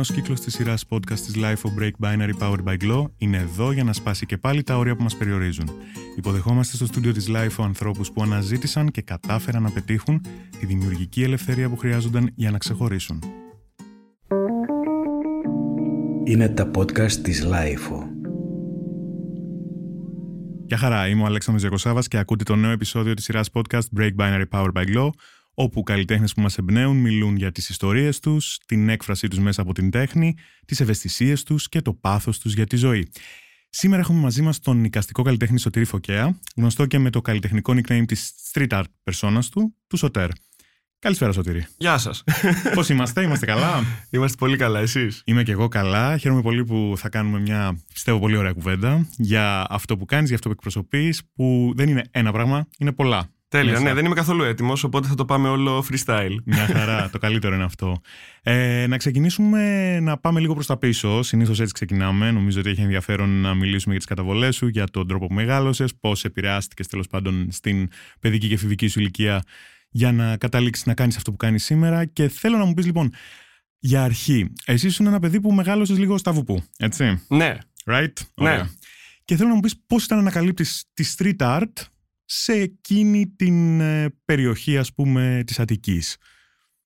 νέος κύκλος της σειράς podcast της Life of Break Binary Powered by Glow είναι εδώ για να σπάσει και πάλι τα όρια που μας περιορίζουν. Υποδεχόμαστε στο στούντιο της Life ανθρώπους που αναζήτησαν και κατάφεραν να πετύχουν τη δημιουργική ελευθερία που χρειάζονταν για να ξεχωρίσουν. Είναι τα podcast της Life. Γεια χαρά, είμαι ο Αλέξανδρος Γιακοσάβας και ακούτε το νέο επεισόδιο της σειράς podcast Break Binary Powered by Glow όπου καλλιτέχνες που μας εμπνέουν μιλούν για τις ιστορίες τους, την έκφρασή τους μέσα από την τέχνη, τις ευαισθησίες τους και το πάθος τους για τη ζωή. Σήμερα έχουμε μαζί μας τον νοικαστικό καλλιτέχνη Σωτήρη Φωκέα, γνωστό και με το καλλιτεχνικό nickname της street art persona του, του Σωτέρ. Καλησπέρα, Σωτήρη. Γεια σας. Πώς είμαστε, είμαστε καλά; Είμαστε πολύ καλά, εσείς; Είμαι και εγώ καλά. Χαίρομαι πολύ που θα κάνουμε μια, πιστεύω, πολύ ωραία κουβέντα για αυτό που κάνεις, για αυτό που εκπροσωπείς, που δεν είναι ένα πράγμα, είναι πολλά. Τέλεια, ναι, δεν είμαι καθόλου έτοιμος, οπότε θα το πάμε όλο freestyle. Μια χαρά, το καλύτερο είναι αυτό. Ε, να ξεκινήσουμε να πάμε λίγο προς τα πίσω. Συνήθως έτσι ξεκινάμε. Νομίζω ότι έχει ενδιαφέρον να μιλήσουμε για τις καταβολές σου, για τον τρόπο που μεγάλωσες, πώς επηρεάστηκες τέλος πάντων στην παιδική και εφηβική σου ηλικία για να καταλήξεις να κάνεις αυτό που κάνεις σήμερα. Και θέλω να μου πεις λοιπόν, για αρχή, εσύ ήσουν ένα παιδί που μεγάλωσες λίγο στα βουπού, έτσι; Ναι. Right? Ναι. Και θέλω να μου πεις πώς ήταν να ανακαλύπτεις τη street art σε εκείνη την ε, περιοχή ας πούμε της Αττικής.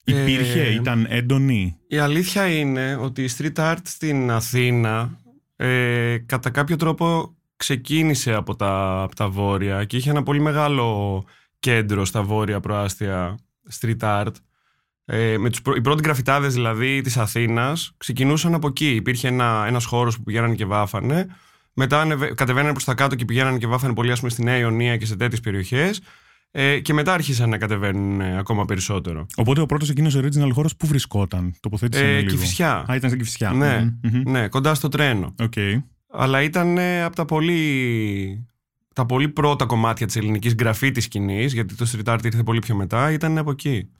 Υπήρχε, ε, ήταν έντονη; Η αλήθεια είναι ότι η street art στην Αθήνα ε, κατά κάποιο τρόπο ξεκίνησε από τα, από τα βόρεια και είχε ένα πολύ μεγάλο κέντρο στα βόρεια προάστια street art. Ε, με τους, οι πρώτοι γραφιτάδες δηλαδή της Αθήνας ξεκινούσαν από εκεί. Υπήρχε ένα, ένας χώρος που πηγαίνανε και βάφανε μετά κατεβαίνανε προς τα κάτω και πηγαίνανε και βάφανε πολύ, ας πούμε, στη Νέα Ιωνία και σε τέτοιες περιοχές. Ε, και μετά άρχισαν να κατεβαίνουν ε, ακόμα περισσότερο. Οπότε ο πρώτος εκείνος original χώρος που βρισκόταν, τοποθέτησε. Ε, Κυφυσιά. Α, ήταν στην Κυφυσιά. Ναι, ναι, κοντά στο τρένο. Okay. Αλλά ήταν ε, από τα πολύ, τα πολύ πρώτα κομμάτια της ελληνικής γραφή της σκηνής, γιατί το street art ήρθε πολύ πιο μετά, ήταν από εκεί.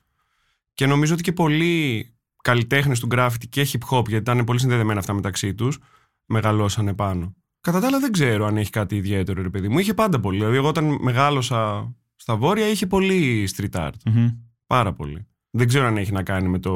Και νομίζω ότι και πολλοί καλλιτέχνες του graffiti και hip hop, γιατί ήταν πολύ συνδεδεμένα αυτά μεταξύ τους, μεγαλώσανε πάνω. Κατά τα άλλα δεν ξέρω αν έχει κάτι ιδιαίτερο, ρε παιδί μου. Είχε πάντα πολύ. Δηλαδή, εγώ όταν μεγάλωσα στα βόρεια είχε πολύ street art. Πάρα πολύ. Δεν ξέρω αν έχει να κάνει με το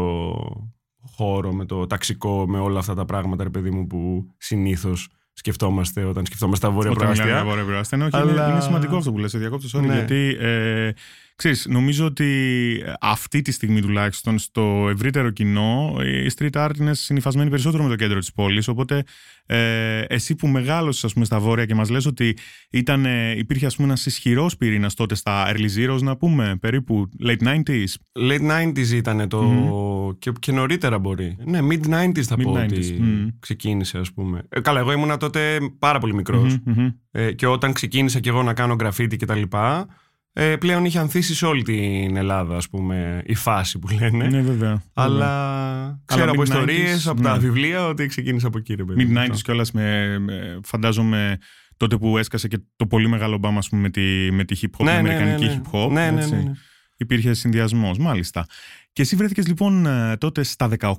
χώρο, με το ταξικό, με όλα αυτά τα πράγματα, ρε παιδί μου, που συνήθως σκεφτόμαστε όταν σκεφτόμαστε τα βόρεια προάστια. Όταν τα βόρεια προάστια. Ναι, όχι, Αλλά... είναι, είναι, σημαντικό αυτό που λες, διακόπτω, ναι. γιατί ε, Ξέρεις, νομίζω ότι αυτή τη στιγμή τουλάχιστον στο ευρύτερο κοινό η street art είναι συνειφασμένη περισσότερο με το κέντρο της πόλης οπότε ε, εσύ που μεγάλωσες ας πούμε, στα βόρεια και μας λες ότι ήταν, υπήρχε ας πούμε, ένας ισχυρός πυρήνας τότε στα early zeros να πούμε περίπου late 90s Late 90s ήταν το mm. και, και νωρίτερα μπορεί Ναι mid 90s θα mid πω 90s. ότι mm. ξεκίνησε ας πούμε ε, Καλά εγώ ήμουν τότε πάρα πολύ μικρός mm-hmm. ε, και όταν ξεκίνησα και εγώ να κάνω γραφίτι και τα λοιπά ε, πλέον είχε ανθίσει σε όλη την Ελλάδα, ας πούμε, η φάση που λένε. Ναι, βέβαια. Αλλά ξέρω από ιστορίες, από τα ναι. βιβλία, ότι ξεκίνησε από εκεί, ρε παιδί. Mid-90s κιόλας, με, με, φαντάζομαι τότε που έσκασε και το πολύ μεγάλο μπάμα, ας πούμε, με τη, με τη hip hop, ναι, την ναι, αμερικανική ναι, hip hop. Ναι, ναι, ναι, ναι. Υπήρχε συνδυασμός, μάλιστα. Και εσύ βρέθηκες λοιπόν ε, τότε στα 18,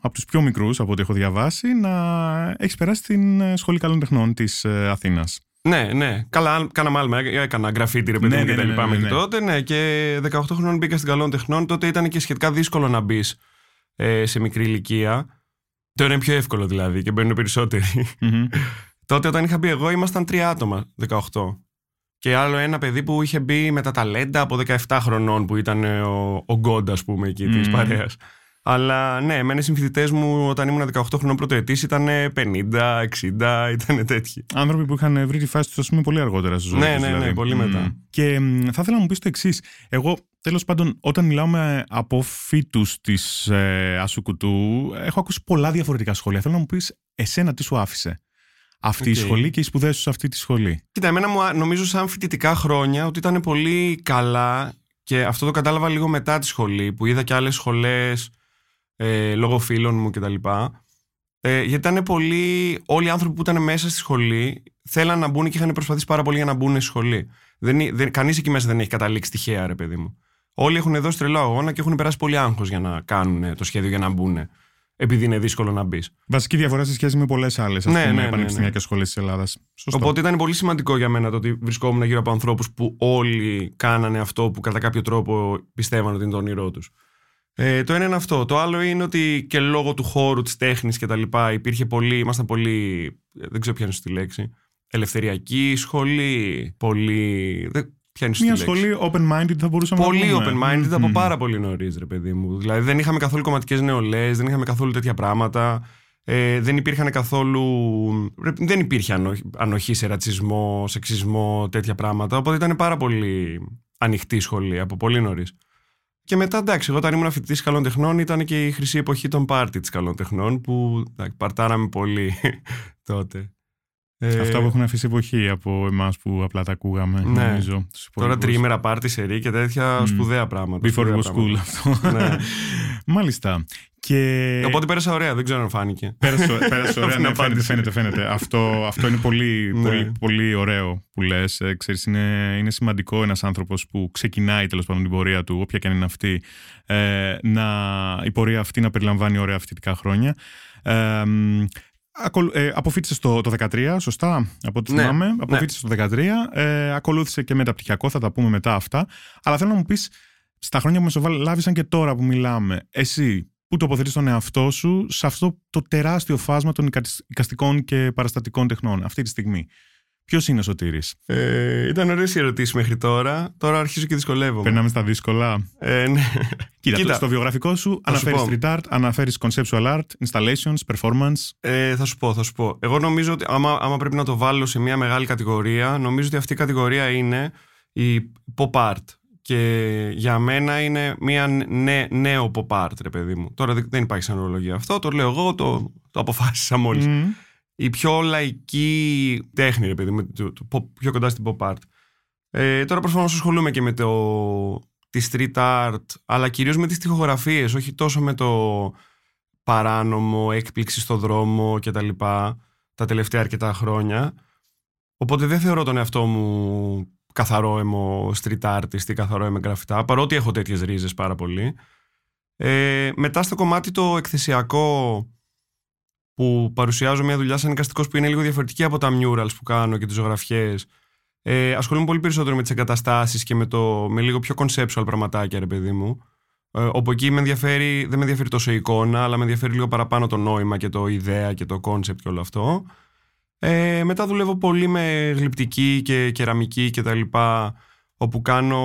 από τους πιο μικρούς από ό,τι έχω διαβάσει, να έχεις περάσει στην ε, Σχολή Καλών Τεχνών της ε, Αθήνας. Ναι, ναι. Καλά, κάναμε άλμα. Έκανα γραφίτι, ρε παιδί μου ναι, και τα ναι, λοιπά μέχρι τότε. Ναι, και 18 χρόνων μπήκα στην Καλών Τεχνών. Τότε ήταν και σχετικά δύσκολο να μπεις ε, σε μικρή ηλικία. Τώρα είναι πιο εύκολο δηλαδή και μπαίνουν τότε όταν είχα μπει εγώ ήμασταν τρία άτομα, 18. Και άλλο ένα παιδί που είχε μπει με τα ταλέντα από 17 χρονών που ήταν ο, ο γκόντα, ας πούμε, εκεί mm. τη παρέας. Αλλά ναι, εμένα οι συμφιλητέ μου όταν ήμουν 18 χρονών πρωτοετή ήταν 50, 60, ήταν τέτοιοι. Άνθρωποι που είχαν βρει τη φάση τους, ας πούμε, πολύ αργότερα στη ζωή Ναι, ναι, ναι, δηλαδή. πολύ μετά. Και θα ήθελα να μου πεις το εξής. Εγώ, τέλος πάντων, όταν μιλάμε από φύτου της ε, Ασουκουτού, έχω ακούσει πολλά διαφορετικά σχόλια. Θέλω να μου πεις εσένα τι σου άφησε αυτή η σχολή και οι σπουδές σου σε αυτή τη σχολή. Κοίτα, εμένα μου νομίζω σαν φοιτητικά χρόνια ότι ήταν πολύ καλά και αυτό το κατάλαβα λίγο μετά τη σχολή που είδα και άλλες σχολές ε, λόγω φίλων μου κτλ. Ε, γιατί ήταν πολύ. Όλοι οι άνθρωποι που ήταν μέσα στη σχολή θέλαν να μπουν και είχαν προσπαθήσει πάρα πολύ για να μπουν στη σχολή. Δεν, δεν, Κανείς εκεί μέσα δεν έχει καταλήξει τυχαία, ρε παιδί μου. Όλοι έχουν δώσει τρελό αγώνα και έχουν περάσει πολύ άγχος για να κάνουν το σχέδιο για να μπουν. Επειδή είναι δύσκολο να μπεις. Βασική διαφορά σε σχέση με πολλές άλλες ναι, ναι, ναι, πανεπιστημιακές ναι. σχολές της Ελλάδας. Οπότε ήταν πολύ σημαντικό για μένα το ότι βρισκόμουν γύρω από ανθρώπους που όλοι κάνανε αυτό που κατά κάποιο τρόπο πιστεύαν ότι είναι το όνειρό τους. Ε, το ένα είναι αυτό. Το άλλο είναι ότι και λόγω του χώρου, της τέχνης και τα λοιπά, υπήρχε πολύ, ήμασταν πολύ, δεν ξέρω ποια είναι στη λέξη, ελευθεριακή σχολή, πολύ... Δεν, Μια σχολή open-minded θα μπορούσαμε πολύ να Πολύ πούμε. open-minded από πάρα πολύ νωρίς, ρε παιδί μου. Δηλαδή δεν είχαμε καθόλου κομματικές νεολαίε, δεν είχαμε καθόλου τέτοια πράγματα. Ε, δεν υπήρχαν καθόλου. Δεν υπήρχε ανοχή, ανοχή σε ρατσισμό, σεξισμό, τέτοια πράγματα. Οπότε ήταν πάρα πολύ ανοιχτή σχολή από πολύ νωρίς. Και μετά, εντάξει, εγώ όταν ήμουν φοιτητής καλών τεχνών ήταν και η χρυσή εποχή των πάρτι της καλών τεχνών που εντάξει, παρτάραμε πολύ τότε. Ε, Αυτά που έχουν αφήσει εποχή από εμάς που απλά τα ακούγαμε. Ναι. Νομίζω, Τώρα τριήμερα πάρτι σε ρί και τέτοια mm. σπουδαία πράγματα. Before was cool αυτό. ναι. Μάλιστα. Και... Οπότε πέρασα ωραία, δεν ξέρω αν φάνηκε. Πέρασε, πέρασε ωραία, ναι, φαίνεται, φαίνεται, φαίνεται. αυτό, αυτό είναι πολύ, ναι. πολύ, πολύ ωραίο που λες. Ε, ξέρεις, είναι, είναι σημαντικό ένας άνθρωπος που ξεκινάει τέλος πάντων την πορεία του, όποια και αν είναι αυτή, ε, να, η πορεία αυτή να περιλαμβάνει ωραία φοιτητικά χρόνια. Ε, ε, αποφύτησε το, το 13, σωστά, από ό,τι Ναι, θυμάμαι. ναι. Αποφύτησε το 13, ε, ακολούθησε και μεταπτυχιακό, θα τα πούμε μετά αυτά. Αλλά θέλω να μου πεις, στα χρόνια που μεσολάβησαν και τώρα που μιλάμε, εσύ πού τοποθετείς τον εαυτό σου σε αυτό το τεράστιο φάσμα των οικασ- οικαστικών και παραστατικών τεχνών αυτή τη στιγμή. Ποιος είναι ο Σωτήρης; Ε, ήταν ωραίες οι ερωτήσεις μέχρι τώρα. Τώρα αρχίζω και δυσκολεύομαι. Περνάμε στα δύσκολα. Ε, ναι. Κοίτα, Κοίτα. στο βιογραφικό σου Θα σου αναφέρεις πω. street art, αναφέρεις conceptual art, installations, performance. Ε, θα σου πω, θα σου πω. Εγώ νομίζω ότι άμα, άμα πρέπει να το βάλω σε μια μεγάλη κατηγορία, νομίζω ότι αυτή η κατηγορία είναι η pop art. Και για μένα είναι μια νέ, νέο pop art, ρε παιδί μου. Τώρα δεν δεν υπάρχει σαν ορολογία αυτό, το λέω εγώ, το, το αποφάσισα μόλις. Μμμ. Η πιο λαϊκή τέχνη, ρε παιδί μου, το, το pop- πιο κοντά στην pop art. Ε, τώρα προφανώς ασχολούμαι και με το, τη street art, αλλά κυρίως με τις τοιχογραφίες, όχι τόσο με το παράνομο, έκπληξη στο δρόμο και τα λοιπά, τα τελευταία αρκετά χρόνια. Οπότε δεν θεωρώ τον εαυτό μου καθαρό αιμο street artist ή καθαρό αιμο γραφιτά, παρότι έχω τέτοιες ρίζες πάρα πολύ. Ε, μετά στο κομμάτι το εκθεσιακό που παρουσιάζω μια δουλειά σαν εικαστικός που είναι λίγο διαφορετική από τα murals που κάνω και τις ζωγραφιές. Ε, ασχολούμαι πολύ περισσότερο με τις εγκαταστάσεις και με, το, με λίγο πιο conceptual πραγματάκια, ρε παιδί μου. Ε, όπου εκεί με ενδιαφέρει, δεν με ενδιαφέρει τόσο η εικόνα, αλλά με ενδιαφέρει λίγο παραπάνω το νόημα και το ιδέα και το concept και όλο αυτό. Ε, μετά δουλεύω πολύ με γλυπτική και κεραμική και τα λοιπά, όπου κάνω,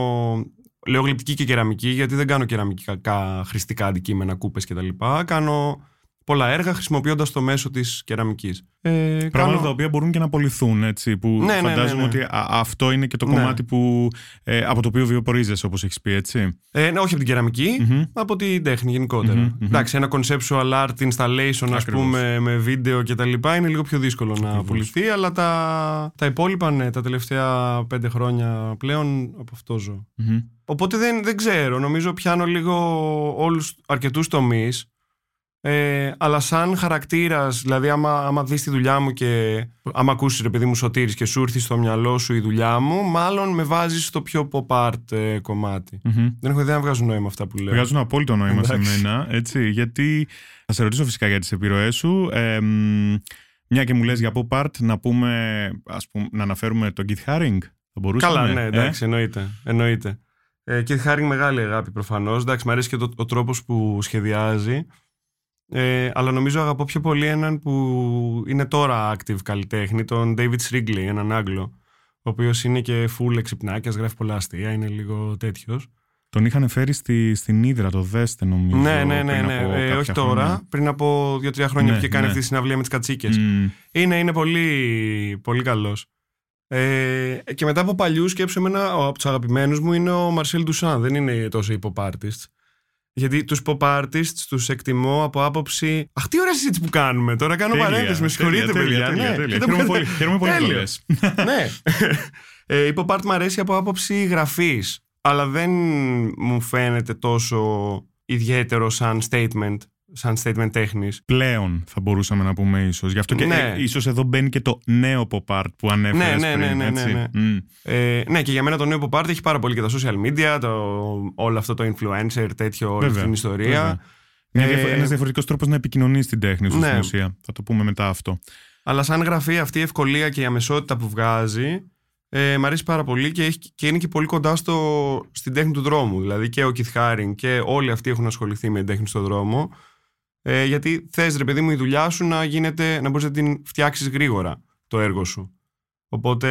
λέω γλυπτική και κεραμική γιατί δεν κάνω κεραμικά χρηστικά αντικείμενα, κούπες και τα λοιπά. Κάνω πολλά έργα χρησιμοποιώντας το μέσο της κεραμικής. Ε, Πράγματα κάνω- τα οποία μπορούν και να απολυθούν, έτσι. Που Ναι, ναι, ναι, φαντάζομαι ναι. ότι α- αυτό είναι και το Ναι. κομμάτι που, ε, από το οποίο βιοπορίζεσαι, όπως έχεις πει, έτσι. Ε, ναι, όχι από την κεραμική, Μμμ. από την τέχνη γενικότερα. Μμμ, μμμ. Εντάξει, ένα conceptual art installation, ας Ακριβώς. πούμε, με βίντεο και τα λοιπά, είναι λίγο πιο δύσκολο να Ακριβώς. πουληθεί, αλλά τα, τα υπόλοιπα, ναι, τα τελευταία πέντε χρόνια πλέον από αυτό ζω. Μμμ. Οπότε δεν, δεν ξέρω, νομίζω πιάνω λίγο όλους αρκετούς τομείς, ε, αλλά σαν χαρακτήρας, δηλαδή άμα, άμα δεις τη δουλειά μου και άμα ακούσεις ρε παιδί μου Σωτήρης και σου έρθει στο μυαλό σου η δουλειά μου, μάλλον με βάζεις στο πιο pop art ε, κομμάτι. Μμμ. Δεν έχω ιδέα αν βγάζουν νόημα αυτά που λέω. Βγάζουν απόλυτο νόημα σε Εντάξει. μένα, έτσι, γιατί θα σε ρωτήσω φυσικά για τις επιρροές σου. Ε, μ, μια και μου λες για pop art, να πούμε, ας πούμε, να αναφέρουμε τον Keith Haring. Θα μπορούσαμε. Καλά, ναι, ε; εντάξει, εννοείται. εννοείται. Ε, και χάρη μεγάλη αγάπη προφανώς. Εντάξει, μου αρέσει και το, ο τρόπος που σχεδιάζει. Ε, αλλά νομίζω αγαπώ πιο πολύ έναν που είναι τώρα active καλλιτέχνη, τον David Srigley, έναν Άγγλο. Ο οποίος είναι και full εξυπνάκιας, γράφει πολλά αστεία, είναι λίγο τέτοιος. Τον είχαν φέρει στη, στην Ήδρα, το Δέστε νομίζω. Ναι, ναι, ναι. πριν ναι. από Ε, κάποια όχι τώρα, χρόνια. πριν από δύο-τρία χρόνια Ναι, που είχε κάνει ναι. αυτή τη συναυλία με τις κατσίκες. Μμ. Είναι, είναι πολύ, πολύ καλός. Ε, και μετά από παλιούς σκέψου εμένα, ο, από τους αγαπημένους μου είναι ο Μαρσέλ Ντουσάν. Δεν είναι τόσο οι pop artists. Γιατί τους pop artists τους εκτιμώ από άποψη. Αχ, τι ωραία συζήτηση που κάνουμε τώρα. Κάνω Τέλεια, παρένθεση, με συγχωρείτε, τέλεια, παιδιά. τέλεια, ναι. τέλεια. Και το Χαίρομαι πω- πολύ, χαίρομαι πολύ που το Τέλειο. λες. ναι. Ε, η pop art μου αρέσει από άποψη γραφής. Αλλά δεν μου φαίνεται τόσο ιδιαίτερο σαν statement, σαν statement τέχνης. Πλέον θα μπορούσαμε να πούμε ίσως. Γι' αυτό και Ναι. ε, ίσως εδώ μπαίνει και το νέο pop art που ανέφερες Ναι, ναι, πριν, ναι, ναι, έτσι. ναι, Μμ. Ε, ναι, και για μένα το νέο pop art έχει πάρα πολύ και τα social media, το, όλο αυτό το influencer, τέτοιο, όλη αυτή Βέβαια, την ιστορία. βέβαια. Μια Ε, διαφο- ένας διαφορετικός τρόπος να επικοινωνείς την τέχνη σου Ναι. στην ουσία. Θα το πούμε μετά αυτό. Αλλά σαν γραφή αυτή η ευκολία και η αμεσότητα που βγάζει, Ε, μ' αρέσει πάρα πολύ και, έχει, και είναι και πολύ κοντά στο, στην τέχνη του δρόμου. Δηλαδή και ο Keith Haring και όλοι αυτοί έχουν ασχοληθεί με την τέχνη στον δρόμο. Ε, γιατί θες, ρε παιδί μου, η δουλειά σου να, γίνεται, να μπορείς να την φτιάξεις γρήγορα το έργο σου. Οπότε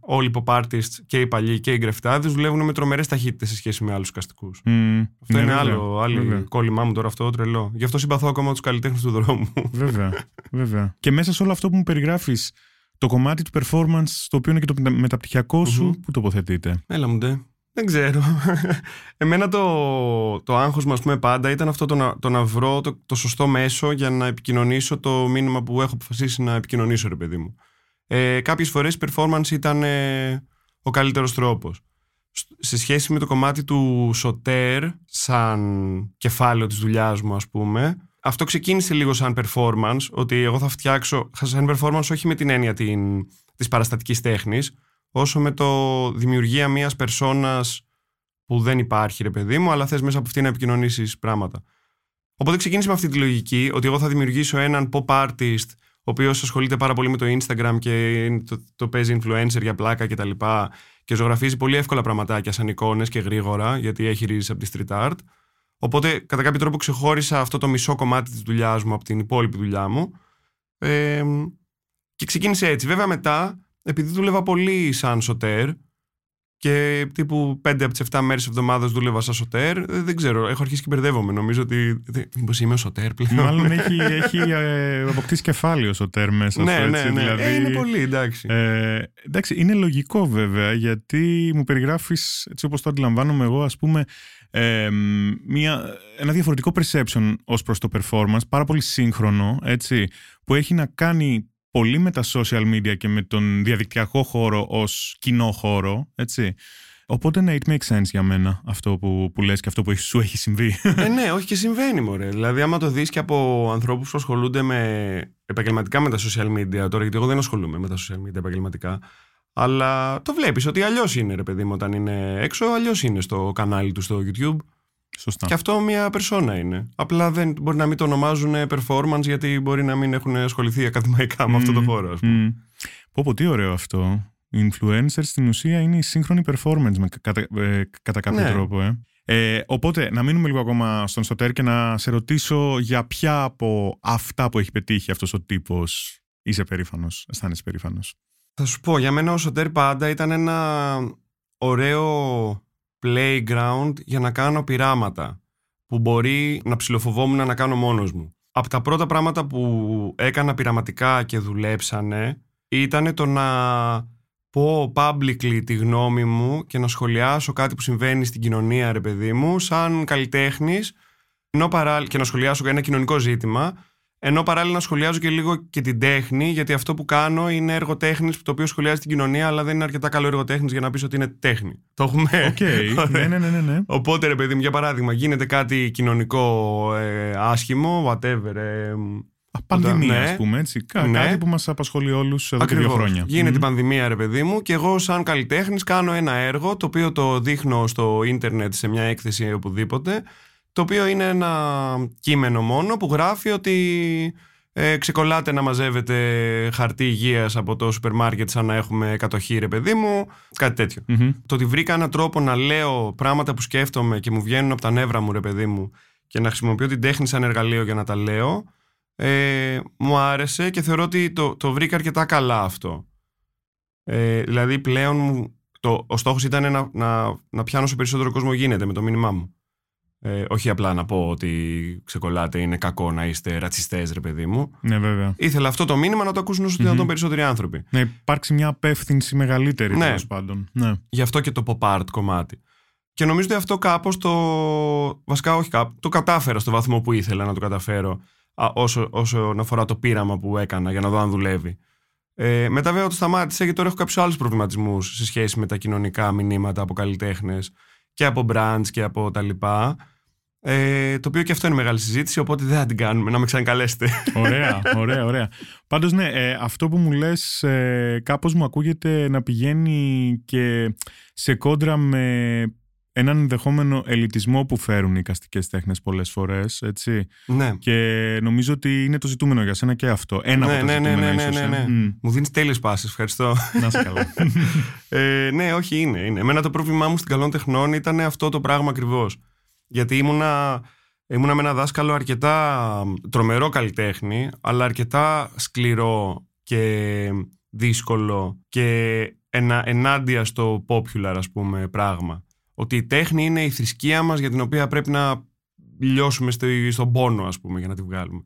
όλοι οι pop artists και οι παλιοί και οι γκρεφτάδες δουλεύουν με τρομερές ταχύτητες σε σχέση με άλλους καστικούς. Mm, αυτό ναι, είναι βέβαια, άλλο, άλλη βέβαια. κόλλημά μου τώρα αυτό τρελό. Γι' αυτό συμπαθώ ακόμα τους καλλιτέχνες του δρόμου. Βέβαια, βέβαια. Και μέσα σε όλο αυτό που μου περιγράφεις, το κομμάτι του performance, το οποίο είναι και το μετα- μεταπτυχιακό σου, Μμμ. που τοποθετείται; Έλα μου ντε. Δεν ξέρω. Εμένα το, το άγχος μου, ας πούμε, πάντα ήταν αυτό το να, το να βρω το, το σωστό μέσο για να επικοινωνήσω το μήνυμα που έχω αποφασίσει να επικοινωνήσω, ρε παιδί μου. Ε, κάποιες φορές η performance ήταν ε, ο καλύτερος τρόπος. Σ- Σε σχέση με το κομμάτι του σωτέρ, σαν κεφάλαιο της δουλειάς μου, ας πούμε, αυτό ξεκίνησε λίγο σαν performance, ότι εγώ θα φτιάξω σαν performance όχι με την έννοια την, της παραστατικής τέχνης, όσο με το δημιουργία μιας περσόνας που δεν υπάρχει ρε παιδί μου, αλλά θες μέσα από αυτή να επικοινωνήσεις πράγματα. Οπότε ξεκίνησε με αυτή τη λογική ότι εγώ θα δημιουργήσω έναν pop artist ο οποίος ασχολείται πάρα πολύ με το Instagram και είναι το, το παίζει influencer για πλάκα και τα λοιπά και ζωγραφίζει πολύ εύκολα πραγματάκια σαν εικόνες και γρήγορα γιατί έχει ρίζες από τη street art. Οπότε κατά κάποιο τρόπο ξεχώρισα αυτό το μισό κομμάτι της δουλειάς μου από την υπόλοιπη δουλειά μου ε, και ξεκίνησε έτσι. Βέβαια μετά επειδή δούλευα πολύ σαν σωτέρ και τύπου 5 από τις 7 μέρες εβδομάδας δούλευα σαν σωτέρ, ε, δεν ξέρω, έχω αρχίσει και μπερδεύομαι. Νομίζω ότι. Μήπως είμαι ο σωτέρ πλέον; Μάλλον έχει, έχει ε, αποκτήσει κεφάλαιο ο τέρ μέσα ναι, σου, ναι, έτσι, ναι. δηλαδή, Ε, είναι πολύ, εντάξει. Ε, εντάξει, είναι λογικό βέβαια, γιατί μου περιγράφεις, έτσι όπως το αντιλαμβάνομαι εγώ, ας πούμε, ε, μια, ένα διαφορετικό perception ως προς το performance, πάρα πολύ σύγχρονο, έτσι, που έχει να κάνει πολύ με τα social media και με τον διαδικτυακό χώρο ως κοινό χώρο, έτσι. Οπότε ναι, it makes sense για μένα αυτό που, που λες και αυτό που έχει- σου έχει συμβεί. ε, ναι, όχι και συμβαίνει, μωρέ. Δηλαδή, άμα το δεις και από ανθρώπους που ασχολούνται με, επαγγελματικά με τα social media τώρα, γιατί εγώ δεν ασχολούμαι με τα social media επαγγελματικά, αλλά το βλέπεις ότι αλλιώς είναι, ρε παιδί μου, όταν είναι έξω, αλλιώς είναι στο κανάλι του στο YouTube. Σωστά. Και αυτό μια περσόνα είναι. Απλά δεν μπορεί να μην το ονομάζουν performance γιατί μπορεί να μην έχουν ασχοληθεί ακαδημαϊκά με αυτό το Μμμ, χώρο, ας πούμε. μμμ. Πω πω, τι ωραίο αυτό. Οι influencers στην ουσία είναι η σύγχρονη performance με, κατά, ε, κατά κάποιο Ναι. τρόπο. Ε. Ε, οπότε, να μείνουμε λίγο ακόμα στον Σωτέρ και να σε ρωτήσω για ποια από αυτά που έχει πετύχει αυτός ο τύπος είσαι περήφανος, αισθάνεσαι περήφανος. Θα σου πω, για μένα ο Σωτέρ πάντα ήταν ένα ωραίο playground για να κάνω πειράματα που μπορεί να ψηλοφοβόμουν να κάνω μόνος μου. Από τα πρώτα πράγματα που έκανα πειραματικά και δουλέψανε ήταν το να πω publicly τη γνώμη μου και να σχολιάσω κάτι που συμβαίνει στην κοινωνία, ρε παιδί μου, σαν καλλιτέχνης ενώ παράλληλα, και να σχολιάσω ένα κοινωνικό ζήτημα, ενώ παράλληλα να σχολιάζω και λίγο και την τέχνη, γιατί αυτό που κάνω είναι έργο τέχνης το οποίο σχολιάζει την κοινωνία, αλλά δεν είναι αρκετά καλό έργο τέχνης για να πεις ότι είναι τέχνη. Το έχουμε. Οκ, ναι, ναι, ναι, ναι, ναι. Οπότε, ρε παιδί μου, για παράδειγμα, γίνεται κάτι κοινωνικό ε, άσχημο, whatever. Ε, Α, Πανδημία, ναι. ας πούμε, έτσι. Κα- Ναι. Κάτι που μας απασχολεί όλους εδώ και δύο Ακριβώς. χρόνια. Γίνεται η Μμμ. πανδημία, ρε παιδί μου, και εγώ, σαν καλλιτέχνης, κάνω ένα έργο το οποίο το δείχνω στο ίντερνετ σε μια έκθεση ή οπουδήποτε. Το οποίο είναι ένα κείμενο μόνο που γράφει ότι ε, ξεκολλάτε να μαζεύετε χαρτί υγείας από το σούπερ μάρκετ σαν να έχουμε κατοχή, ρε παιδί μου. Κάτι τέτοιο. Μμμ. Το ότι βρήκα έναν τρόπο να λέω πράγματα που σκέφτομαι και μου βγαίνουν από τα νεύρα μου, ρε παιδί μου, και να χρησιμοποιώ την τέχνη σαν εργαλείο για να τα λέω, ε, μου άρεσε και θεωρώ ότι το, το βρήκα αρκετά καλά αυτό. Ε, δηλαδή πλέον μου, το, ο στόχος ήταν να, να, να πιάνω όσο περισσότερο κόσμο γίνεται με το μήνυμά μου. Ε, όχι απλά να πω ότι ξεκολλάτε είναι κακό να είστε ρατσιστές ρε παιδί μου. Ναι, βέβαια. Ήθελα αυτό το μήνυμα να το ακούσουν όσο Μμμ. δυνατόν περισσότεροι άνθρωποι. Να υπάρξει μια απεύθυνση μεγαλύτερη, Ναι. τέλος πάντων. Ναι. Γι' αυτό και το pop art κομμάτι. Και νομίζω ότι αυτό κάπως το... Βασικά όχι κάπου. Το κατάφερα στο βαθμό που ήθελα να το καταφέρω α, όσο, όσο αφορά το πείραμα που έκανα για να δω αν δουλεύει. Ε, μετά βέβαια το σταμάτησα γιατί τώρα έχω κάποιους άλλους προβληματισμούς σε σχέση με τα κοινωνικά μηνύματα από καλλιτέχνες και από brands και από τα λοιπά. Ε, το οποίο και αυτό είναι μεγάλη συζήτηση, οπότε δεν θα την κάνουμε, να με ξανακαλέσετε. Ωραία, ωραία, ωραία. Πάντως ναι, ε, αυτό που μου λες ε, κάπως μου ακούγεται να πηγαίνει και σε κόντρα με έναν ενδεχόμενο ελιτισμό που φέρουν οι καστικές τέχνες πολλές φορές, έτσι. Ναι. Και νομίζω ότι είναι το ζητούμενο για σένα και αυτό. Ένα ναι, από τα ναι, ναι, ζητούμενα ναι, ίσως, ναι, ε. ναι. Μμ. Μου δίνεις τέλειες πάσει. Ευχαριστώ. Να είσαι καλά. ε, ναι, όχι, είναι, είναι. Εμένα το πρόβλημά μου στην καλών τεχνών ήταν αυτό το πράγμα ακριβώς. Γιατί ήμουνα, ήμουνα με ένα δάσκαλο αρκετά τρομερό καλλιτέχνη, αλλά αρκετά σκληρό και δύσκολο και ενα, ενάντια στο popular, ας πούμε, πράγμα. Ότι η τέχνη είναι η θρησκεία μας για την οποία πρέπει να λιώσουμε στο, στον πόνο, ας πούμε, για να τη βγάλουμε.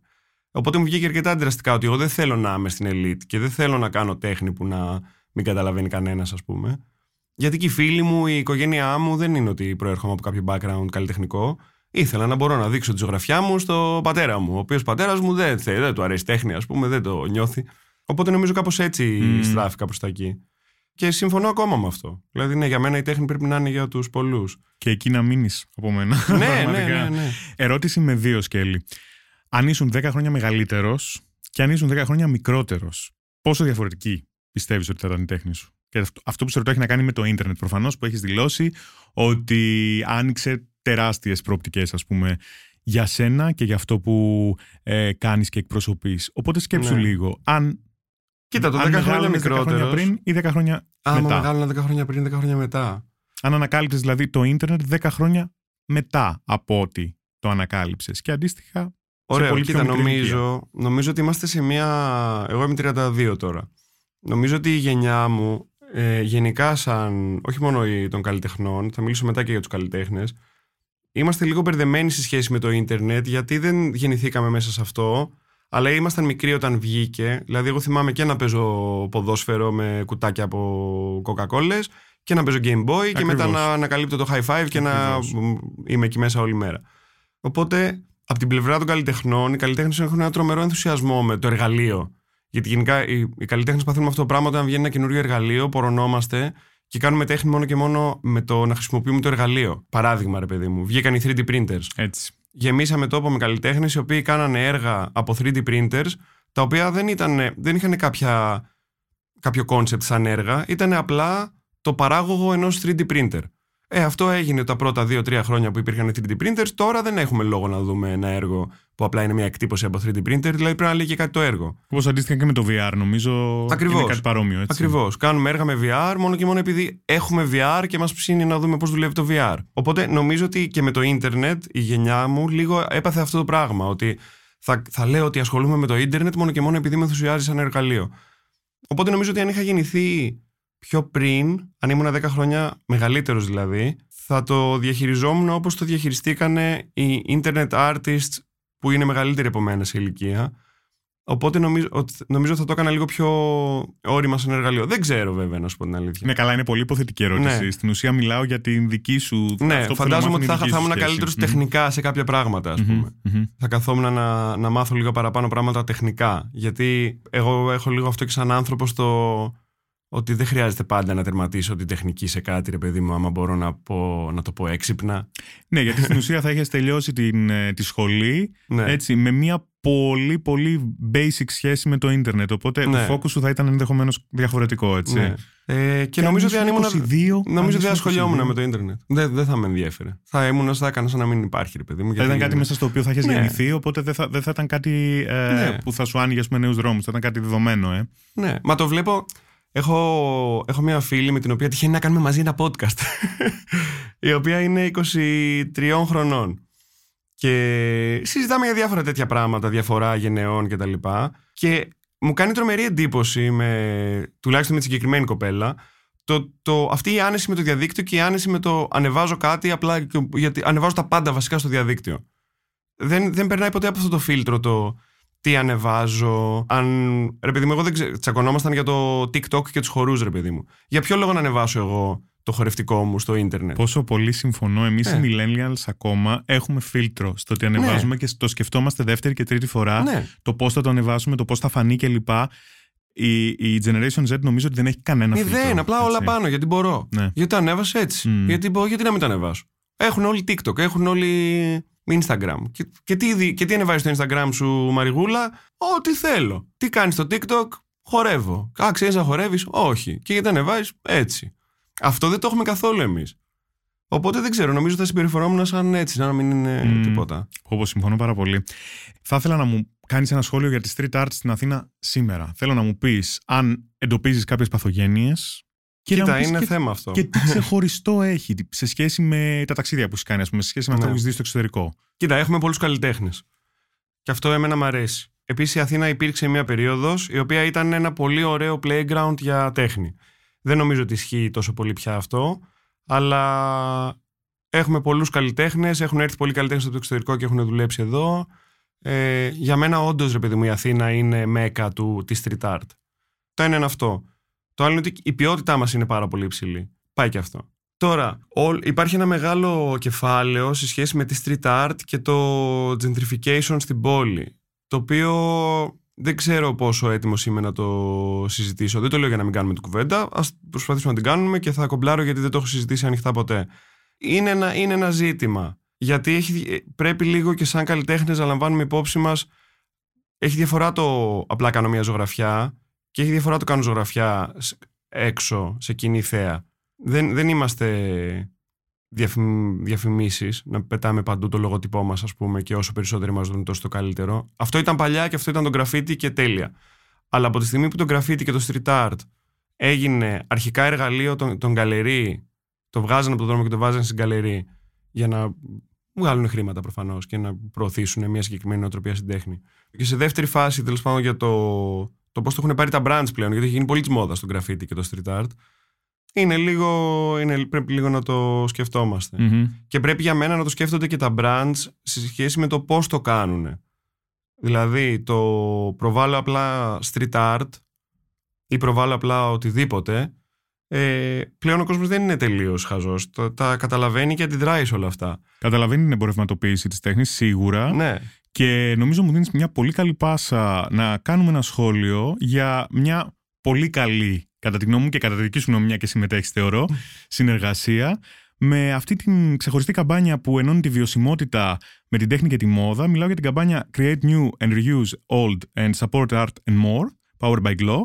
Οπότε μου βγήκε αρκετά αντιδραστικά ότι εγώ δεν θέλω να είμαι στην ελίτ και δεν θέλω να κάνω τέχνη που να μην καταλαβαίνει κανένας, ας πούμε. Γιατί και οι φίλοι μου, η οικογένειά μου δεν είναι ότι προέρχομαι από κάποιο background καλλιτεχνικό. Ήθελα να μπορώ να δείξω τη ζωγραφιά μου στο πατέρα μου, ο οποίος πατέρας μου δεν, θε- δεν του αρέσει τέχνη, ας πούμε, δεν το νιώθει. Οπότε νομίζω κάπως έτσι Μμμ. στράφηκα προς τα εκεί. Και συμφωνώ ακόμα με αυτό. Δηλαδή, ναι, για μένα η τέχνη πρέπει να είναι για τους πολλούς. και εκεί να μείνεις από μένα. ναι, ναι, Πραγματικά. ναι, ναι. Ερώτηση με δύο σκέλη. Αν ήσουν 10 χρόνια μεγαλύτερος και αν ήσουν 10 χρόνια μικρότερος, πόσο διαφορετική πιστεύεις ότι θα ήταν η τέχνη σου; Και αυτό, αυτό που σε ρωτώ έχει να κάνει με το ίντερνετ προφανώς, που έχεις δηλώσει ότι άνοιξε τεράστιες προοπτικές, ας πούμε, για σένα και για αυτό που ε, κάνεις και εκπροσωπείς. Οπότε σκέψου Ναι. λίγο. Αν, Κοίτα, το 10 αν χρόνια μεγάλωνες 10 χρόνια μικρότερος. πριν ή 10 χρόνια Άμα μετά. μεγάλωνα 10 χρόνια πριν, 10 χρόνια μετά. Αν ανακάλυψες δηλαδή το ίντερνετ 10 χρόνια μετά από ότι το ανακάλυψες. Και αντίστοιχα. Ωραία, πολύ πιο κοίτα, μικρή νομίζω, νομίζω ότι είμαστε σε μια. Εγώ είμαι 32 τώρα. Νομίζω ότι η γενιά μου, ε, γενικά σαν. όχι μόνο οι- των καλλιτεχνών, θα μιλήσω μετά και για τους καλλιτέχνες. Είμαστε λίγο μπερδεμένοι σε σχέση με το ίντερνετ, γιατί δεν γεννηθήκαμε μέσα σε αυτό, αλλά ήμασταν μικροί όταν βγήκε. Δηλαδή, εγώ θυμάμαι και να παίζω ποδόσφαιρο με κουτάκια από Coca-Cola και να παίζω Game Boy και μετά Ακριβώς. να ανακαλύπτω το high five και να Ακριβώς. μ, είμαι εκεί μέσα όλη μέρα. Οπότε, από την πλευρά των καλλιτεχνών, οι καλλιτέχνες έχουν ένα τρομερό ενθουσιασμό με το εργαλείο. Γιατί γενικά οι, οι καλλιτέχνες παθούν με αυτό το πράγμα όταν βγαίνει ένα καινούριο εργαλείο, πορωνόμαστε και κάνουμε τέχνη μόνο και μόνο με το να χρησιμοποιούμε το εργαλείο. Παράδειγμα, ρε παιδί μου, βγήκαν οι 3D printers. Έτσι. Γεμίσαμε τόπο με καλλιτέχνες οι οποίοι κάνανε έργα από 3D printers, τα οποία δεν, ήταν, δεν είχαν κάποια, κάποιο concept σαν έργα, ήταν απλά το παράγωγο ενός 3D printer. Ε, αυτό έγινε τα πρώτα 2-3 χρόνια που υπήρχαν 3D printers. Τώρα δεν έχουμε λόγο να δούμε ένα έργο που απλά είναι μια εκτύπωση από 3D printer, δηλαδή πρέπει να λέει και κάτι το έργο. Όπως αντίστοιχα και με το VR, νομίζω. Ακριβώς. Είναι κάτι παρόμοιο, έτσι. Ακριβώς. Κάνουμε έργα με VR μόνο και μόνο επειδή έχουμε VR και μας ψήνει να δούμε πώς δουλεύει το VR. Οπότε νομίζω ότι και με το ίντερνετ η γενιά μου λίγο έπαθε αυτό το πράγμα. Ότι θα, θα λέω ότι ασχολούμαι με το ίντερνετ μόνο και μόνο επειδή με ενθουσιάζει σαν εργαλείο. Οπότε νομίζω ότι αν είχα γεννηθεί πιο πριν, αν ήμουν 10 χρόνια μεγαλύτερος δηλαδή, θα το διαχειριζόμουν όπως το διαχειριστήκανε οι internet artists που είναι μεγαλύτεροι από μένα σε ηλικία. Οπότε νομίζω, ότι- νομίζω θα το έκανα λίγο πιο όρημα σαν εργαλείο. Δεν ξέρω βέβαια να σου πω την αλήθεια. Ναι, καλά, είναι πολύ υποθετική ερώτηση. Ναι. Στην ουσία μιλάω για την δική σου. Ναι, αυτό που θέλω φαντάζομαι να ότι μάθω θα, είναι η θα δική ήμουν σου σχέση. καλύτερος Μμμ. τεχνικά σε κάποια πράγματα, ας Μμμ, πούμε. μμμ. Θα καθόμουν να, να μάθω λίγο παραπάνω πράγματα τεχνικά. Γιατί εγώ έχω λίγο αυτό και σαν άνθρωπο το ότι δεν χρειάζεται πάντα να τερματίσω την τεχνική σε κάτι, ρε παιδί μου, άμα μπορώ να, πω, να το πω έξυπνα. Ναι, γιατί στην ουσία θα έχει τελειώσει την, ε, τη σχολή Ναι. έτσι, με μια πολύ πολύ basic σχέση με το ίντερνετ. Οπότε Ναι. το focus σου θα ήταν ενδεχομένως διαφορετικό, έτσι. Ναι. Ε, και, νομίζω ότι αν ήμουν. 22, αν Νομίζω ότι δεν ήσουν ασχολιόμουν 22, με το ίντερνετ. Δεν, δεν θα με ενδιέφερε. Θα ήμουν, θα έκανα σαν να μην υπάρχει, ρε παιδί μου. Θα γιατί- ήταν κάτι μέσα στο οποίο θα έχει Ναι. γεννηθεί, οπότε δεν θα, δεν θα ήταν κάτι ε, Ναι. που θα σου άνοιγε νέους δρόμους. Θα ήταν κάτι δεδομένο, ε. Ναι, μα το βλέπω. Έχω, έχω μια φίλη με την οποία τυχαίνει να κάνουμε μαζί ένα podcast. η οποία είναι 23 χρονών. Και συζητάμε για διάφορα τέτοια πράγματα, διαφορά γενεών κτλ. Και μου κάνει τρομερή εντύπωση, με, τουλάχιστον με τη συγκεκριμένη κοπέλα, το, το, αυτή η άνεση με το διαδίκτυο και η άνεση με το ανεβάζω κάτι απλά και- γιατί ανεβάζω τα πάντα βασικά στο διαδίκτυο. Δεν, δεν περνάει ποτέ από αυτό το φίλτρο το τι ανεβάζω. Αν. Ρε παιδί μου, εγώ δεν ξέρω. Τσακωνόμασταν για το TikTok και τους χορούς, ρε παιδί μου. Για ποιο λόγο να ανεβάσω εγώ το χορευτικό μου στο ίντερνετ; Πόσο πολύ συμφωνώ. Εμείς Ναι. οι millennials ακόμα έχουμε φίλτρο στο ότι ανεβάζουμε και το σκεφτόμαστε δεύτερη και τρίτη φορά. Ναι. Το πώς θα το ανεβάσουμε, το πώς θα φανεί κλπ. Η, η Generation Z νομίζω ότι δεν έχει κανένα φίλτρο. Μηδέν, απλά όλα έτσι. πάνω γιατί μπορώ. Ναι. Γιατί το ανέβασα έτσι. Μμ. Γιατί, μπορώ, γιατί να μην το ανεβάσω. Έχουν όλοι TikTok, έχουν όλοι Instagram. Και, και, τι, δι- και τι ανεβάζεις στο Instagram σου, Μαριγούλα, Ό,τι θέλω. Τι κάνεις στο TikTok, χορεύω. Α, ξέρεις να χορεύεις, Όχι. Και γιατί ανεβάζεις, έτσι. Αυτό δεν το έχουμε καθόλου εμείς. Οπότε δεν ξέρω, νομίζω θα συμπεριφερόμουν σαν έτσι, να μην είναι Μμμ. τίποτα. Όπως συμφωνώ πάρα πολύ. Θα ήθελα να μου κάνεις ένα σχόλιο για τη street art στην Αθήνα σήμερα. Θέλω να μου πεις αν εντοπίζεις κάποιες παθογένειες. Και να Κοίτα, μου πεις είναι και, θέμα αυτό. και τι ξεχωριστό έχει τι- σε σχέση με τα ταξίδια που έχει κάνει, ας πούμε, σε σχέση με αυτά Ναι. που έχεις δει στο εξωτερικό. Κοίτα, έχουμε πολλούς καλλιτέχνες. Και αυτό εμένα μου αρέσει. Επίσης, η Αθήνα υπήρξε μια περίοδος η οποία ήταν ένα πολύ ωραίο playground για τέχνη. Δεν νομίζω ότι ισχύει τόσο πολύ πια αυτό, αλλά έχουμε πολλούς καλλιτέχνες, έχουν έρθει πολλοί καλλιτέχνες από το εξωτερικό και έχουν δουλέψει εδώ. Ε, για μένα, όντως, ρε παιδί μου, η Αθήνα είναι μέκα του, της street art. Το ένα είναι αυτό. Το άλλο είναι ότι η ποιότητά μας είναι πάρα πολύ υψηλή. Πάει και αυτό. Τώρα, όλ- υπάρχει ένα μεγάλο κεφάλαιο σε σχέση με τη street art και το gentrification στην πόλη. Το οποίο δεν ξέρω πόσο έτοιμος είμαι να το συζητήσω. Δεν το λέω για να μην κάνουμε την κουβέντα. Α προσπαθήσουμε να την κάνουμε και θα κομπλάρω γιατί δεν το έχω συζητήσει ανοιχτά ποτέ. Είναι ένα, είναι ένα ζήτημα. Γιατί έχει, πρέπει λίγο και σαν καλλιτέχνες να λαμβάνουμε υπόψη μας. Έχει διαφορά το απλά κάνω μια ζωγραφιά και έχει διαφορά το κάνω ζωγραφιά σ- έξω, σε κοινή θέα. Δεν, δεν είμαστε διαφημ, διαφημίσεις, να πετάμε παντού το λογοτυπό μας ας πούμε και όσο περισσότεροι μας δουν τόσο το καλύτερο. Αυτό ήταν παλιά και αυτό ήταν το graffiti και τέλεια. Αλλά από τη στιγμή που το graffiti και το street art έγινε αρχικά εργαλείο των, των γκαλερί, το βγάζανε από τον δρόμο και το βάζανε στην γκαλερί για να βγάλουν χρήματα προφανώς και να προωθήσουν μια συγκεκριμένη νοοτροπία στην τέχνη. Και σε δεύτερη φάση, τέλος πάντων, για το, το πώς το έχουν πάρει τα brands πλέον, γιατί έχει γίνει πολύ τη μόδα στο graffiti και το street art. Είναι λίγο, είναι, πρέπει λίγο να το σκεφτόμαστε. Μμμ. Και πρέπει για μένα να το σκέφτονται και τα brands σε σχέση με το πώς το κάνουν. Δηλαδή, το προβάλλω απλά street art ή προβάλλω απλά οτιδήποτε, ε, πλέον ο κόσμος δεν είναι τελείως χαζός. Τα, τα καταλαβαίνει και αντιδράει σε όλα αυτά. Καταλαβαίνει την εμπορευματοποίηση της τέχνης, σίγουρα. Ναι, Και νομίζω μου δίνεις μια πολύ καλή πάσα να κάνουμε ένα σχόλιο για μια πολύ καλή, κατά τη γνώμη μου και κατά τη δική σου γνώμη, μια και συμμετέχεις, θεωρώ, συνεργασία με αυτή την ξεχωριστή καμπάνια που ενώνει τη βιωσιμότητα με την τέχνη και τη μόδα. Μιλάω για την καμπάνια Create New and Reuse Old and Support Art and More, Powered by Glow,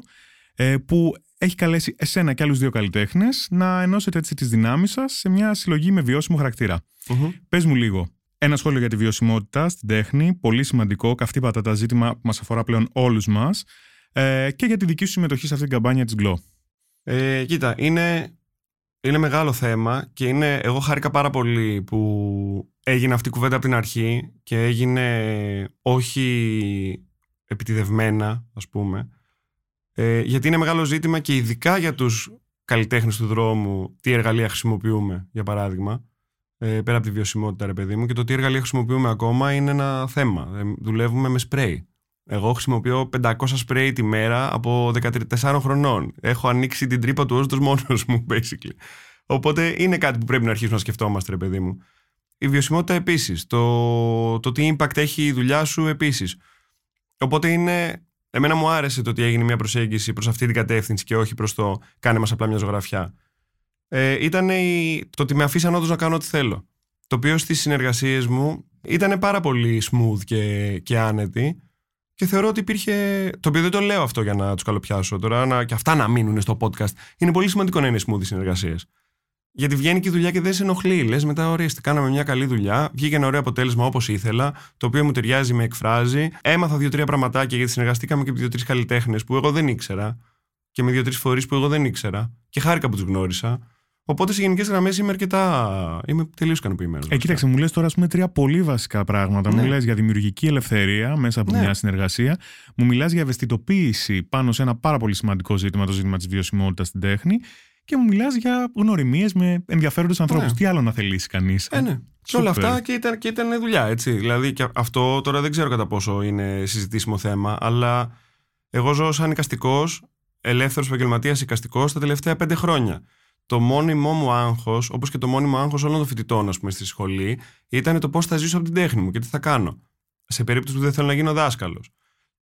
ε, που έχει καλέσει εσένα και άλλους δύο καλλιτέχνες να ενώσετε έτσι τις δυνάμεις σας σε μια συλλογή με βιώσιμο χαρακτήρα. Μμμ. Πες μου λίγο. Ένα σχόλιο για τη βιωσιμότητα στην τέχνη. Πολύ σημαντικό, καυτή πατάτα ζήτημα που μας αφορά πλέον όλους μας. Ε, και για τη δική σου συμμετοχή σε αυτή την καμπάνια της Glow. Ε, κοίτα, είναι, είναι μεγάλο θέμα και είναι, εγώ χάρηκα πάρα πολύ που έγινε αυτή η κουβέντα από την αρχή και έγινε όχι επιτιδευμένα, ας πούμε. Ε, γιατί είναι μεγάλο ζήτημα και ειδικά για τους καλλιτέχνες του δρόμου τι εργαλεία χρησιμοποιούμε, για παράδειγμα. Ε, πέρα από τη βιωσιμότητα, ρε παιδί μου, και το τι εργαλεία χρησιμοποιούμε ακόμα είναι ένα θέμα. Ε, δουλεύουμε με σπρέι. Εγώ χρησιμοποιώ 500 σπρέι τη μέρα από 14 χρονών. Έχω ανοίξει την τρύπα του όστος μόνος μου, basically. Οπότε είναι κάτι που πρέπει να αρχίσουμε να σκεφτόμαστε, ρε παιδί μου. Η βιωσιμότητα επίσης. Το, το τι impact έχει η δουλειά σου επίσης. Οπότε είναι. Εμένα μου άρεσε το ότι έγινε μια προσέγγιση προς αυτή την κατεύθυνση και όχι προς το κάνε μας απλά μια ζωγραφιά. Ε, ήταν η, το ότι με αφήσαν όντως να κάνω ό,τι θέλω. Το οποίο στις συνεργασίες μου ήταν πάρα πολύ smooth και, και άνετη. Και θεωρώ ότι υπήρχε. Το οποίο δεν το λέω αυτό για να τους καλοπιάσω τώρα, να, και αυτά να μείνουν στο podcast. Είναι πολύ σημαντικό να είναι smooth οι συνεργασίες. Γιατί βγαίνει και η δουλειά και δεν σε ενοχλεί. Λες μετά, ορίστε, κάναμε μια καλή δουλειά. Βγήκε ένα ωραίο αποτέλεσμα όπως ήθελα, το οποίο μου ταιριάζει, με εκφράζει. Έμαθα δύο-τρία πραγματάκια γιατί συνεργαστήκαμε και με δύο-τρεις καλλιτέχνες που εγώ δεν ήξερα. Και με δύο-τρεις φορείς που εγώ δεν ήξερα. Και χάρηκα που τους γνώρισα. Οπότε σε γενικές γραμμές είμαι αρκετά. Είμαι τελείως ικανοποιημένος. Ε, κοίταξε, μου λες τώρα ας πούμε, τρία πολύ βασικά πράγματα. Ναι. Μου λες για δημιουργική ελευθερία μέσα από Ναι. μια συνεργασία. Μου μιλάς για ευαισθητοποίηση πάνω σε ένα πάρα πολύ σημαντικό ζήτημα, το ζήτημα της βιωσιμότητας στην τέχνη. Και μου μιλάς για γνωριμίες με ενδιαφέροντες ανθρώπους. Ναι. Τι άλλο να θελήσει κανείς. Ε, ναι. Και όλα Σούπερ. αυτά και ήταν, και ήταν δουλειά, έτσι. Δηλαδή, και αυτό τώρα δεν ξέρω κατά πόσο είναι συζητήσιμο θέμα, αλλά εγώ ζω σαν οικαστικό, ελεύθερος επαγγελματίας οικαστικό τα τελευταία πέντε χρόνια. Το μόνιμό μου άγχος, όπως και το μόνιμο άγχος όλων των φοιτητών, ας πούμε, στη σχολή, ήταν το πώς θα ζήσω από την τέχνη μου και τι θα κάνω. Σε περίπτωση που δεν θέλω να γίνω δάσκαλος.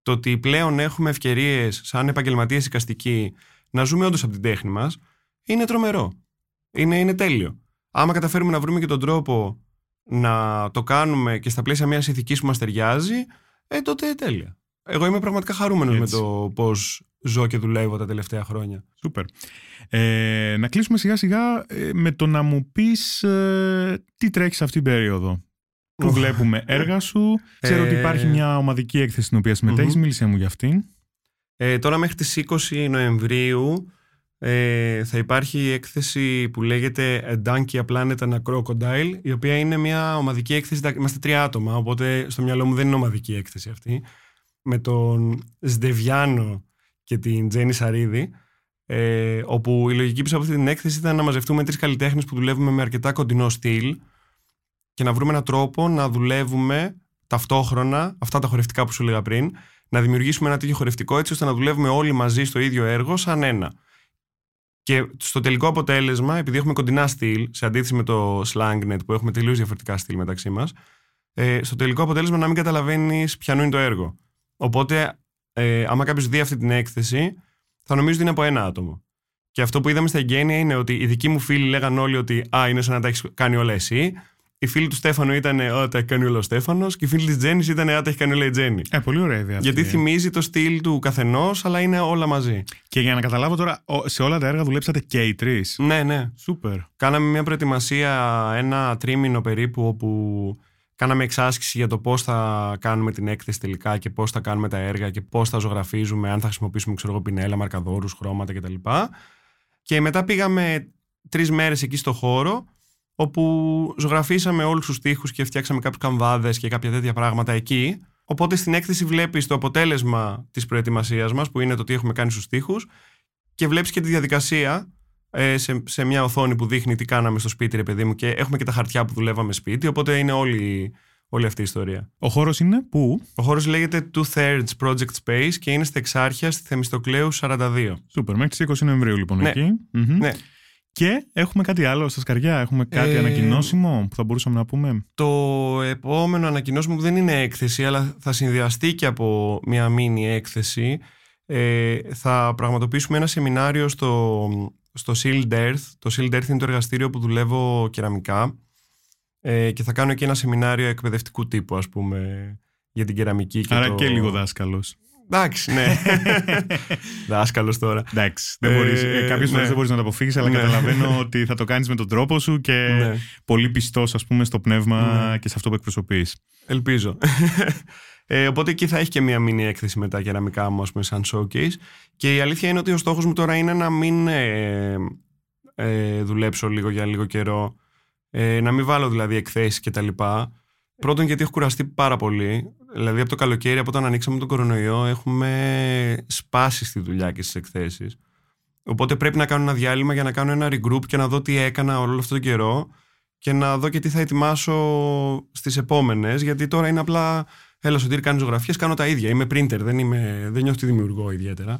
Το ότι πλέον έχουμε ευκαιρίες, σαν επαγγελματίες οικαστικοί, να ζούμε όντως από την τέχνη μας, είναι τρομερό. Είναι, είναι τέλειο. Άμα καταφέρουμε να βρούμε και τον τρόπο να το κάνουμε και στα πλαίσια μιας ηθικής που μας ταιριάζει, ε, τότε τέλεια. Εγώ είμαι πραγματικά χαρούμενος με Έτσι. το πώς ζω και δουλεύω τα τελευταία χρόνια. Σούπερ. Ε, να κλείσουμε σιγά σιγά ε, με το να μου πεις ε, τι τρέχεις αυτή την περίοδο. Που βλέπουμε έργα σου. Ξέρω ότι υπάρχει μια ομαδική έκθεση στην οποία συμμετέχεις. Μίλησέ μου για αυτήν. Ε, τώρα μέχρι τις 20 Νοεμβρίου ε, θα υπάρχει η έκθεση που λέγεται A Donkey, A Planet and a Crocodile η οποία είναι μια ομαδική έκθεση, είμαστε τρία άτομα οπότε στο μυαλό μου δεν είναι ομαδική έκθεση αυτή με τον Σδεβιάνο και την Τζέννη Σαρίδη ε, όπου η λογική πίσω από αυτή την έκθεση ήταν να μαζευτούμε τρεις καλλιτέχνες που δουλεύουμε με αρκετά κοντινό στυλ και να βρούμε έναν τρόπο να δουλεύουμε ταυτόχρονα αυτά τα χορευτικά που σου έλεγα πριν να δημιουργήσουμε ένα τέτοιο χορευτικό έτσι ώστε να δουλεύουμε όλοι μαζί στο ίδιο έργο σαν ένα. Και στο τελικό αποτέλεσμα, επειδή έχουμε κοντινά στυλ, σε αντίθεση με το SlangNet που έχουμε τελείως διαφορετικά στυλ μεταξύ μας, ε, στο τελικό αποτέλεσμα να μην καταλαβαίνεις ποιανού είναι το έργο. Οπότε, ε, άμα κάποιος δει αυτή την έκθεση, θα νομίζει ότι είναι από ένα άτομο. Και αυτό που είδαμε στα εγγένεια είναι ότι οι δικοί μου φίλοι λέγαν όλοι ότι Α, είναι σαν να τα έχεις κάνει όλα εσύ η φίλη του Στέφανο ήταν Ό, τα έχει κάνει όλα ο Στέφανος και η φίλη της Τζέννη ήταν Α, τα έχει κάνει όλα η Τζέννη. Ε, πολύ ωραία ιδέα. Γιατί ε. θυμίζει το στυλ του καθενός, αλλά είναι όλα μαζί. Και για να καταλάβω τώρα, σε όλα τα έργα δουλέψατε και οι τρεις. Ναι, ναι. Σούπερ. Κάναμε μια προετοιμασία ένα τρίμηνο περίπου όπου κάναμε εξάσκηση για το πώς θα κάνουμε την έκθεση τελικά και πώς θα κάνουμε τα έργα και πώς θα ζωγραφίζουμε, αν θα χρησιμοποιήσουμε ξέρω, πινέλα, μαρκαδόρους, χρώματα κτλ. Και μετά πήγαμε τρεις μέρες εκεί στο χώρο όπου ζωγραφίσαμε όλους τους τοίχους και φτιάξαμε κάποιους καμβάδες και κάποια τέτοια πράγματα εκεί. Οπότε στην έκθεση βλέπεις το αποτέλεσμα της προετοιμασίας μας, που είναι το τι έχουμε κάνει στους τοίχους, και βλέπεις και τη διαδικασία ε, σε, σε μια οθόνη που δείχνει τι κάναμε στο σπίτι, ρε παιδί μου, και έχουμε και τα χαρτιά που δουλεύαμε σπίτι, οπότε είναι όλη, όλη αυτή η ιστορία. Ο χώρος είναι πού; Ο χώρος λέγεται Two Thirds Project Space και είναι στα Εξάρχεια, στη Θεμιστοκλέου 42. Σούπερ, μέχρι τις 20 Νοεμβρίου λοιπόν ναι. εκεί. Ναι. Και έχουμε κάτι άλλο στα σκαριά, έχουμε κάτι ε... ανακοινώσιμο που θα μπορούσαμε να πούμε; Το επόμενο ανακοινώσιμο που δεν είναι έκθεση, αλλά θα συνδυαστεί και από μια μίνι έκθεση. Ε, θα πραγματοποιήσουμε ένα σεμινάριο στο, στο Sealed Earth. Το Sealed Earth είναι το εργαστήριο που δουλεύω κεραμικά ε, και θα κάνω και ένα σεμινάριο εκπαιδευτικού τύπου, ας πούμε, για την κεραμική. Και Άρα το... και λίγο δάσκαλος. Εντάξει, ναι. Δάσκαλος τώρα. Εντάξει. Δεν μπορείς, ε, Κάποιες φορές ναι. δεν μπορείς να το αποφύγεις, αλλά Ναι. καταλαβαίνω ότι θα το κάνεις με τον τρόπο σου και Ναι. πολύ πιστός, ας πούμε, στο πνεύμα Ναι. και σε αυτό που εκπροσωπείς. Ελπίζω. Ε, οπότε εκεί θα έχει και μία μίνι έκθεση με τα κεραμικά μου, ας πούμε, σαν showcase. Και η αλήθεια είναι ότι ο στόχος μου τώρα είναι να μην ε, ε, δουλέψω λίγο για λίγο καιρό. Ε, να μην βάλω δηλαδή εκθέσεις και τα λοιπά. Πρώτον γιατί έχω κουραστεί πάρα πολύ. Δηλαδή από το καλοκαίρι, από όταν ανοίξαμε τον κορονοϊό, έχουμε σπάσει στη δουλειά και στις εκθέσεις. Οπότε πρέπει να κάνω ένα διάλειμμα για να κάνω ένα regroup και να δω τι έκανα όλο αυτόν τον καιρό και να δω και τι θα ετοιμάσω στις επόμενες γιατί τώρα είναι απλά έλα Σωτήρη κάνει ζωγραφίες, κάνω τα ίδια, είμαι printer, δεν, είμαι, δεν νιώθω ότι δημιουργώ ιδιαίτερα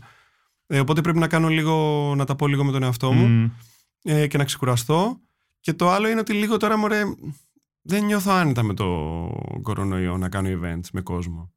ε, οπότε πρέπει να κάνω λίγο, να τα πω λίγο με τον εαυτό μου Μμ. ε, και να ξεκουραστώ και το άλλο είναι ότι λίγο τώρα μωρέ, δεν νιώθω άνετα με το κορονοϊό να κάνω events με κόσμο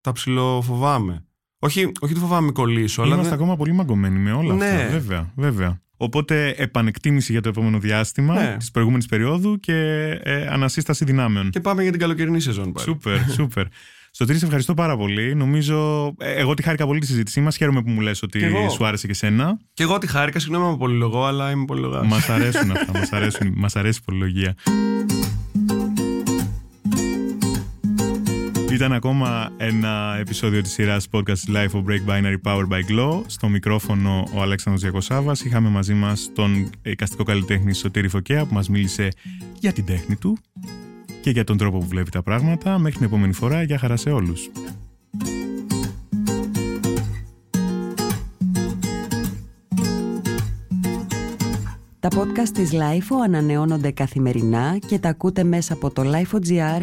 τα ψιλοφοβάμαι όχι, όχι το φοβάμαι μη κολλήσω αλλά Είμαστε δεν- ακόμα πολύ μαγκωμένοι με όλα Ναι. αυτά. Βέβαια, βέβαια. Οπότε επανεκτίμηση για το επόμενο διάστημα Ναι. της προηγούμενης περίοδου και ε, ανασύσταση δυνάμεων. και πάμε για την καλοκαιρινή σεζόν πάλι Σούπερ, σούπερ. Σωτήρη, σε ευχαριστώ πάρα πολύ. Νομίζω. ε, Εγώ τη χάρηκα πολύ τη συζήτησή μας. Χαίρομαι που μου λες ότι Κι εγώ. σου άρεσε και σένα. Και εγώ τη χάρηκα, συγγνώμη με πολυλογώ, αλλά είμαι πολυλογάς. Μας αρέσουν αυτά. Μας, αρέσουν, μας αρέσει η πολυλογία. Ήταν ακόμα ένα επεισόδιο της σειράς podcast Life of Break Binary Powered by Glow. Στο μικρόφωνο ο Αλέξανδρος Διακοσάβας. Είχαμε μαζί μας τον εικαστικό καλλιτέχνη Σωτήρη Φωκέα που μας μίλησε για την τέχνη του και για τον τρόπο που βλέπει τα πράγματα. Μέχρι την επόμενη φορά, για χαρά σε όλους. Τα podcast της LIFO ανανεώνονται καθημερινά και τα ακούτε μέσα από το LIFO.gr